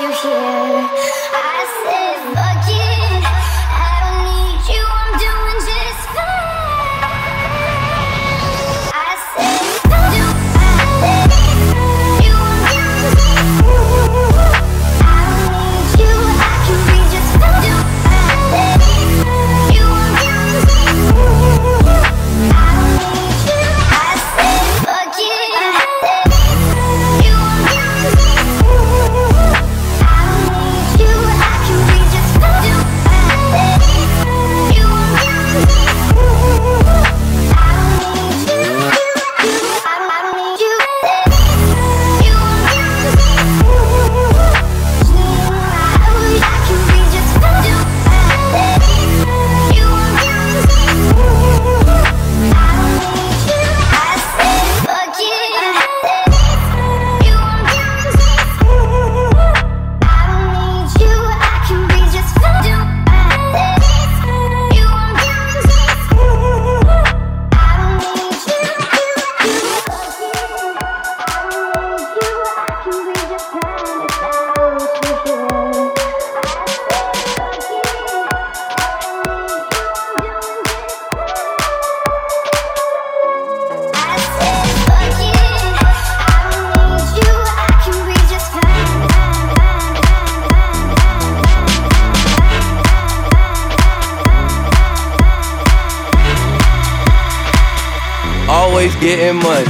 you here. I said. Getting money.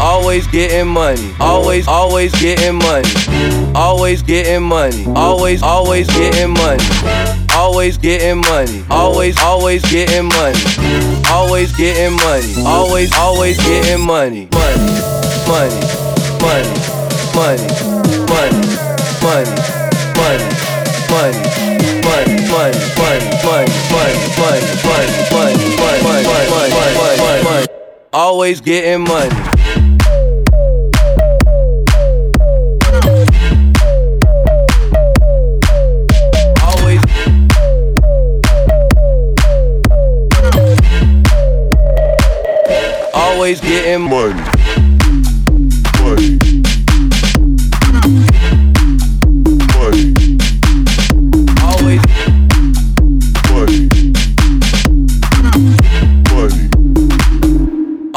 Always, getting money. always always getting money. Always getting money. Always, always getting money. Always getting money. Always, always getting money. Always getting money. Always, always getting money. Money, money, money, money, money, money, money, money. Money, money, money, money, money, money, money, money, money, money, money, money, money, always getting money. always getting money. Money.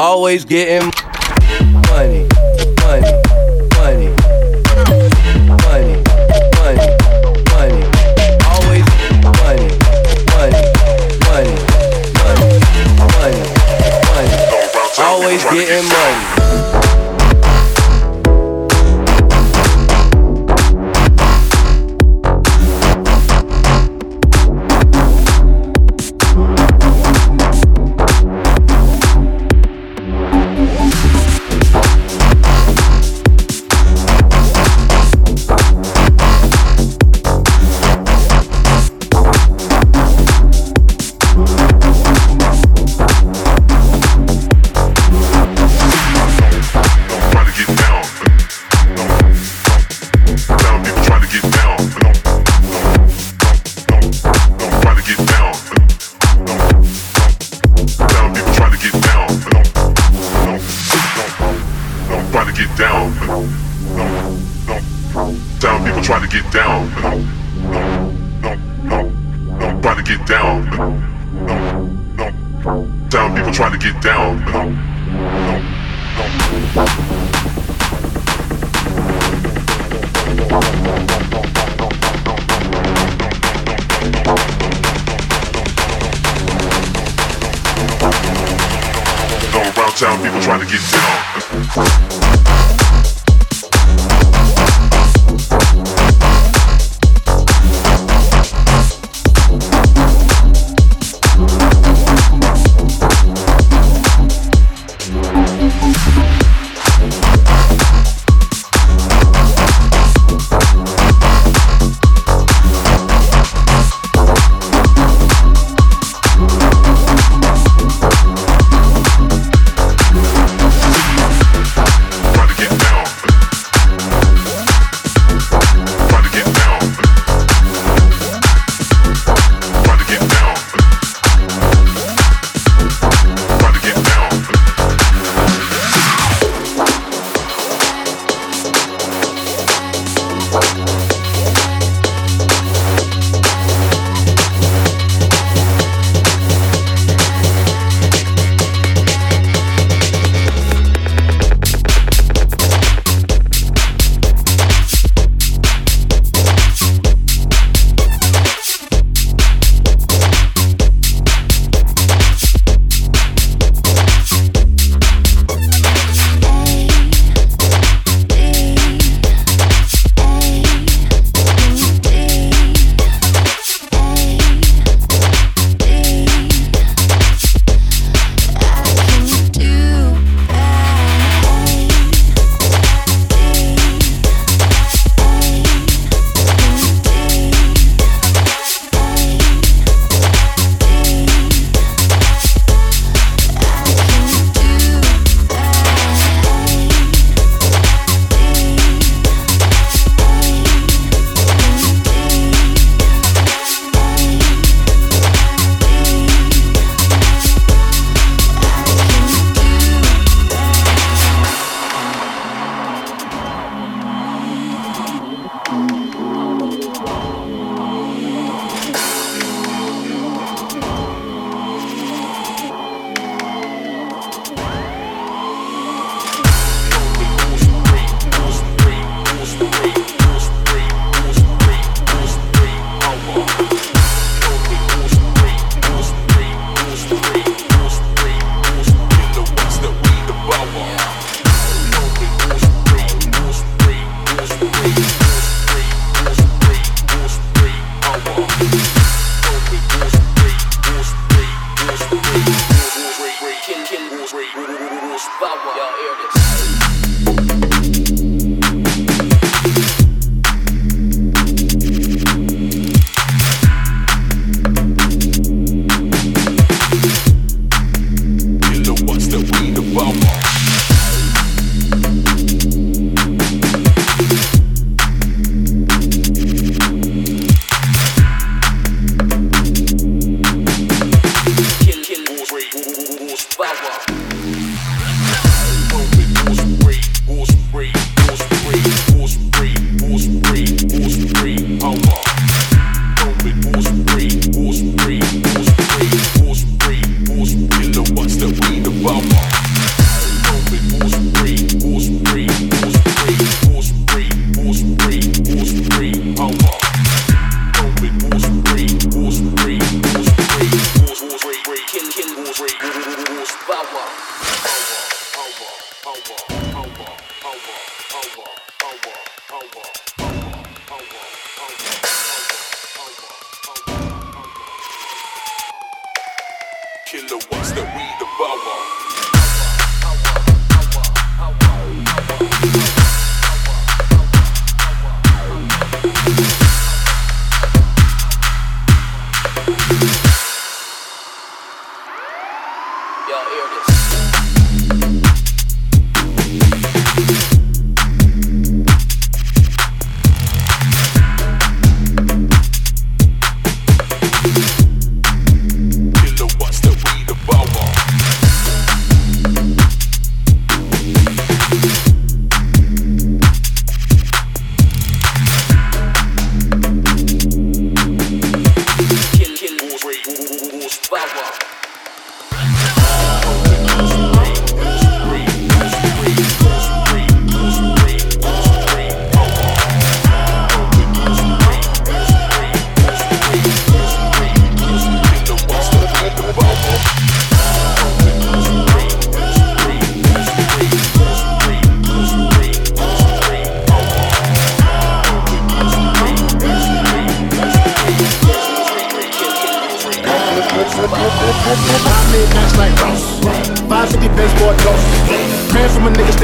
always getting money, money, money, money, money, money. Money, money, money, money, money, money. Always getting money.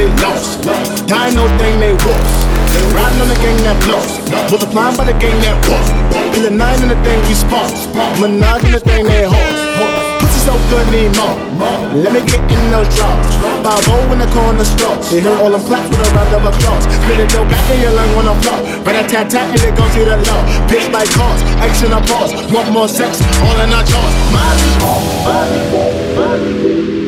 They lost. Dying no thing, they wolves. Riding on the gang that blows. Multiplying by the gang that walks. In the nine and the thing we spawn. In the thing they hold so good, need more. Let me get in those drawers. Five O in the corner store. They hear all them claps with a round of applause. Spit it dope back in your lung when I'm floor. But I tat tat and it goes to the law. Bitch like cars, action or pause. Want more sex, all in our jaws. Molly, Molly, Molly.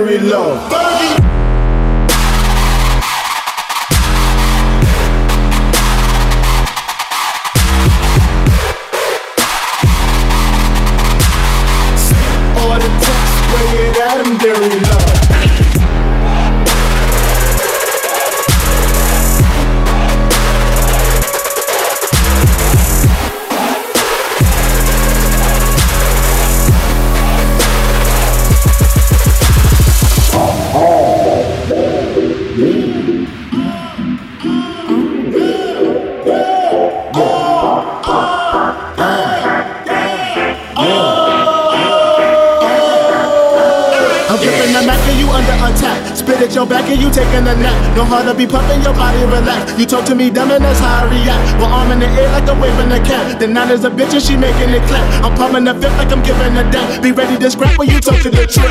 Him, then No hard to be pumping your body relax. You talk to me dumb and that's how I react. One arm in the air like a wave in the cap. Then now there's a bitch and she making it clap. I'm pumping the fifth like I'm giving a dap. Be ready to scrap when you talk to the trap.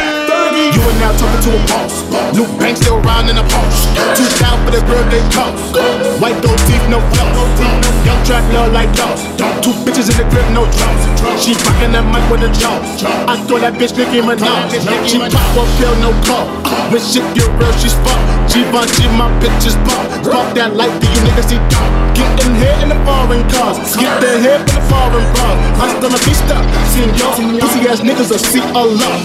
You are now talking to a boss. New bank still riding in a Porsche. Too down for the girl they cost. White gold teeth, no floss. Young trap love like dogs. Two bitches in the crib, no drums. She fucking that mic with a jaw. I thought that bitch Nicki Minaj. She pop one pill, no call. When shit get real, she spot. Givenchy, my bitches pop. Pop that light, do you niggas see dark? Getting here in the foreign cars. Skip the head in the foreign bras. Hasta la vista, senor. Pussy ass niggas will see a lot.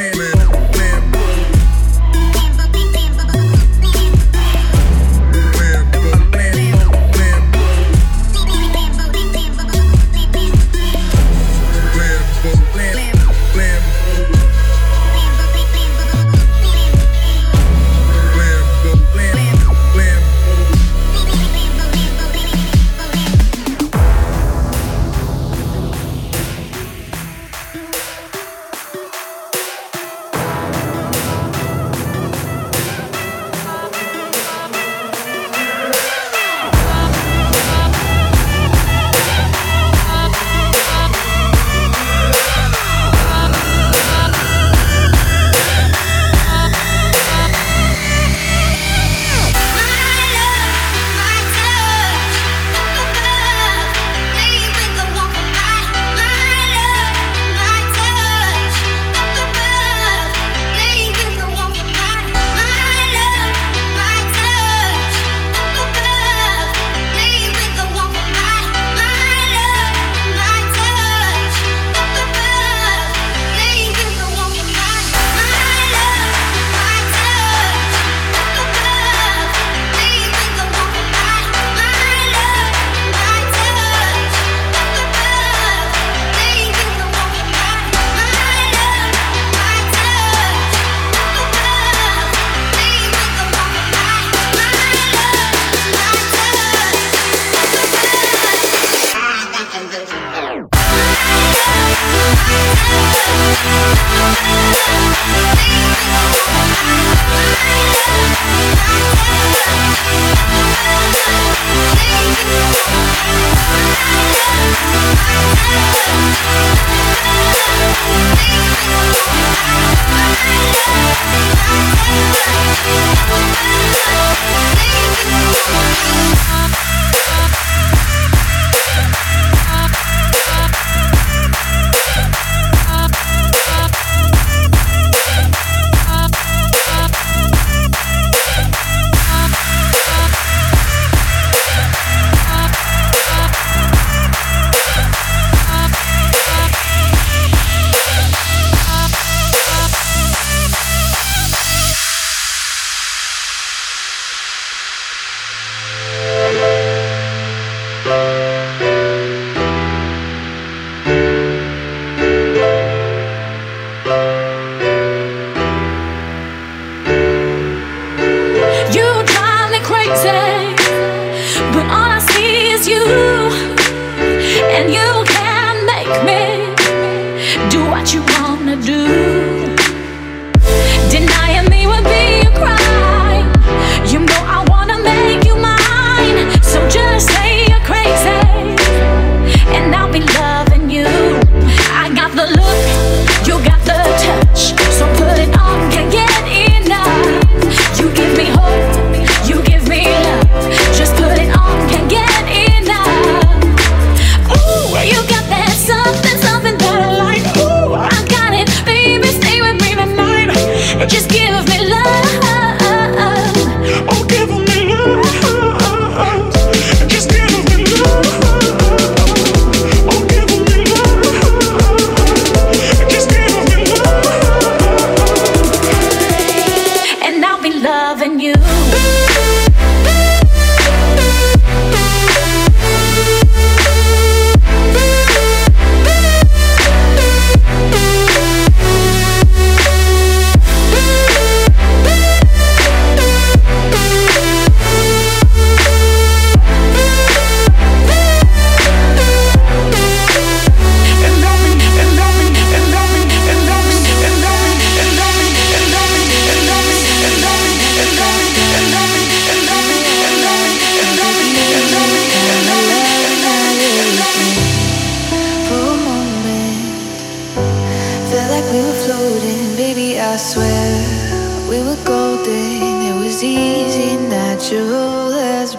planet.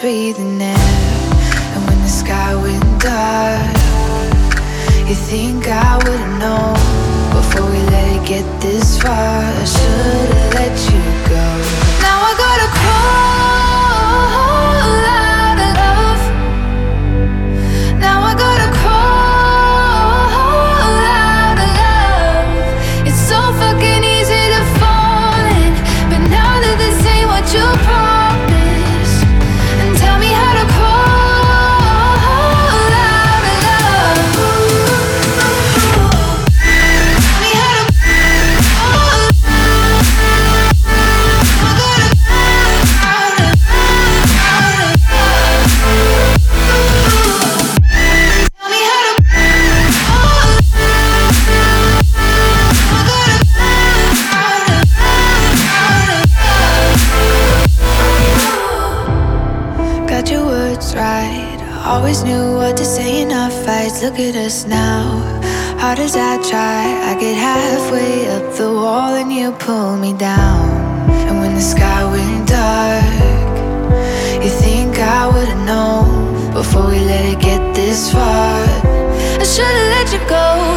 breathing air. And when the sky went dark, you think I would've known before we let it get this far? I should've let you go. Now I gotta cry. Just now. Hard as I try, I get halfway up the wall and you pull me down. And when the sky went dark, you think I would've known before we let it get this far. I should've let you go.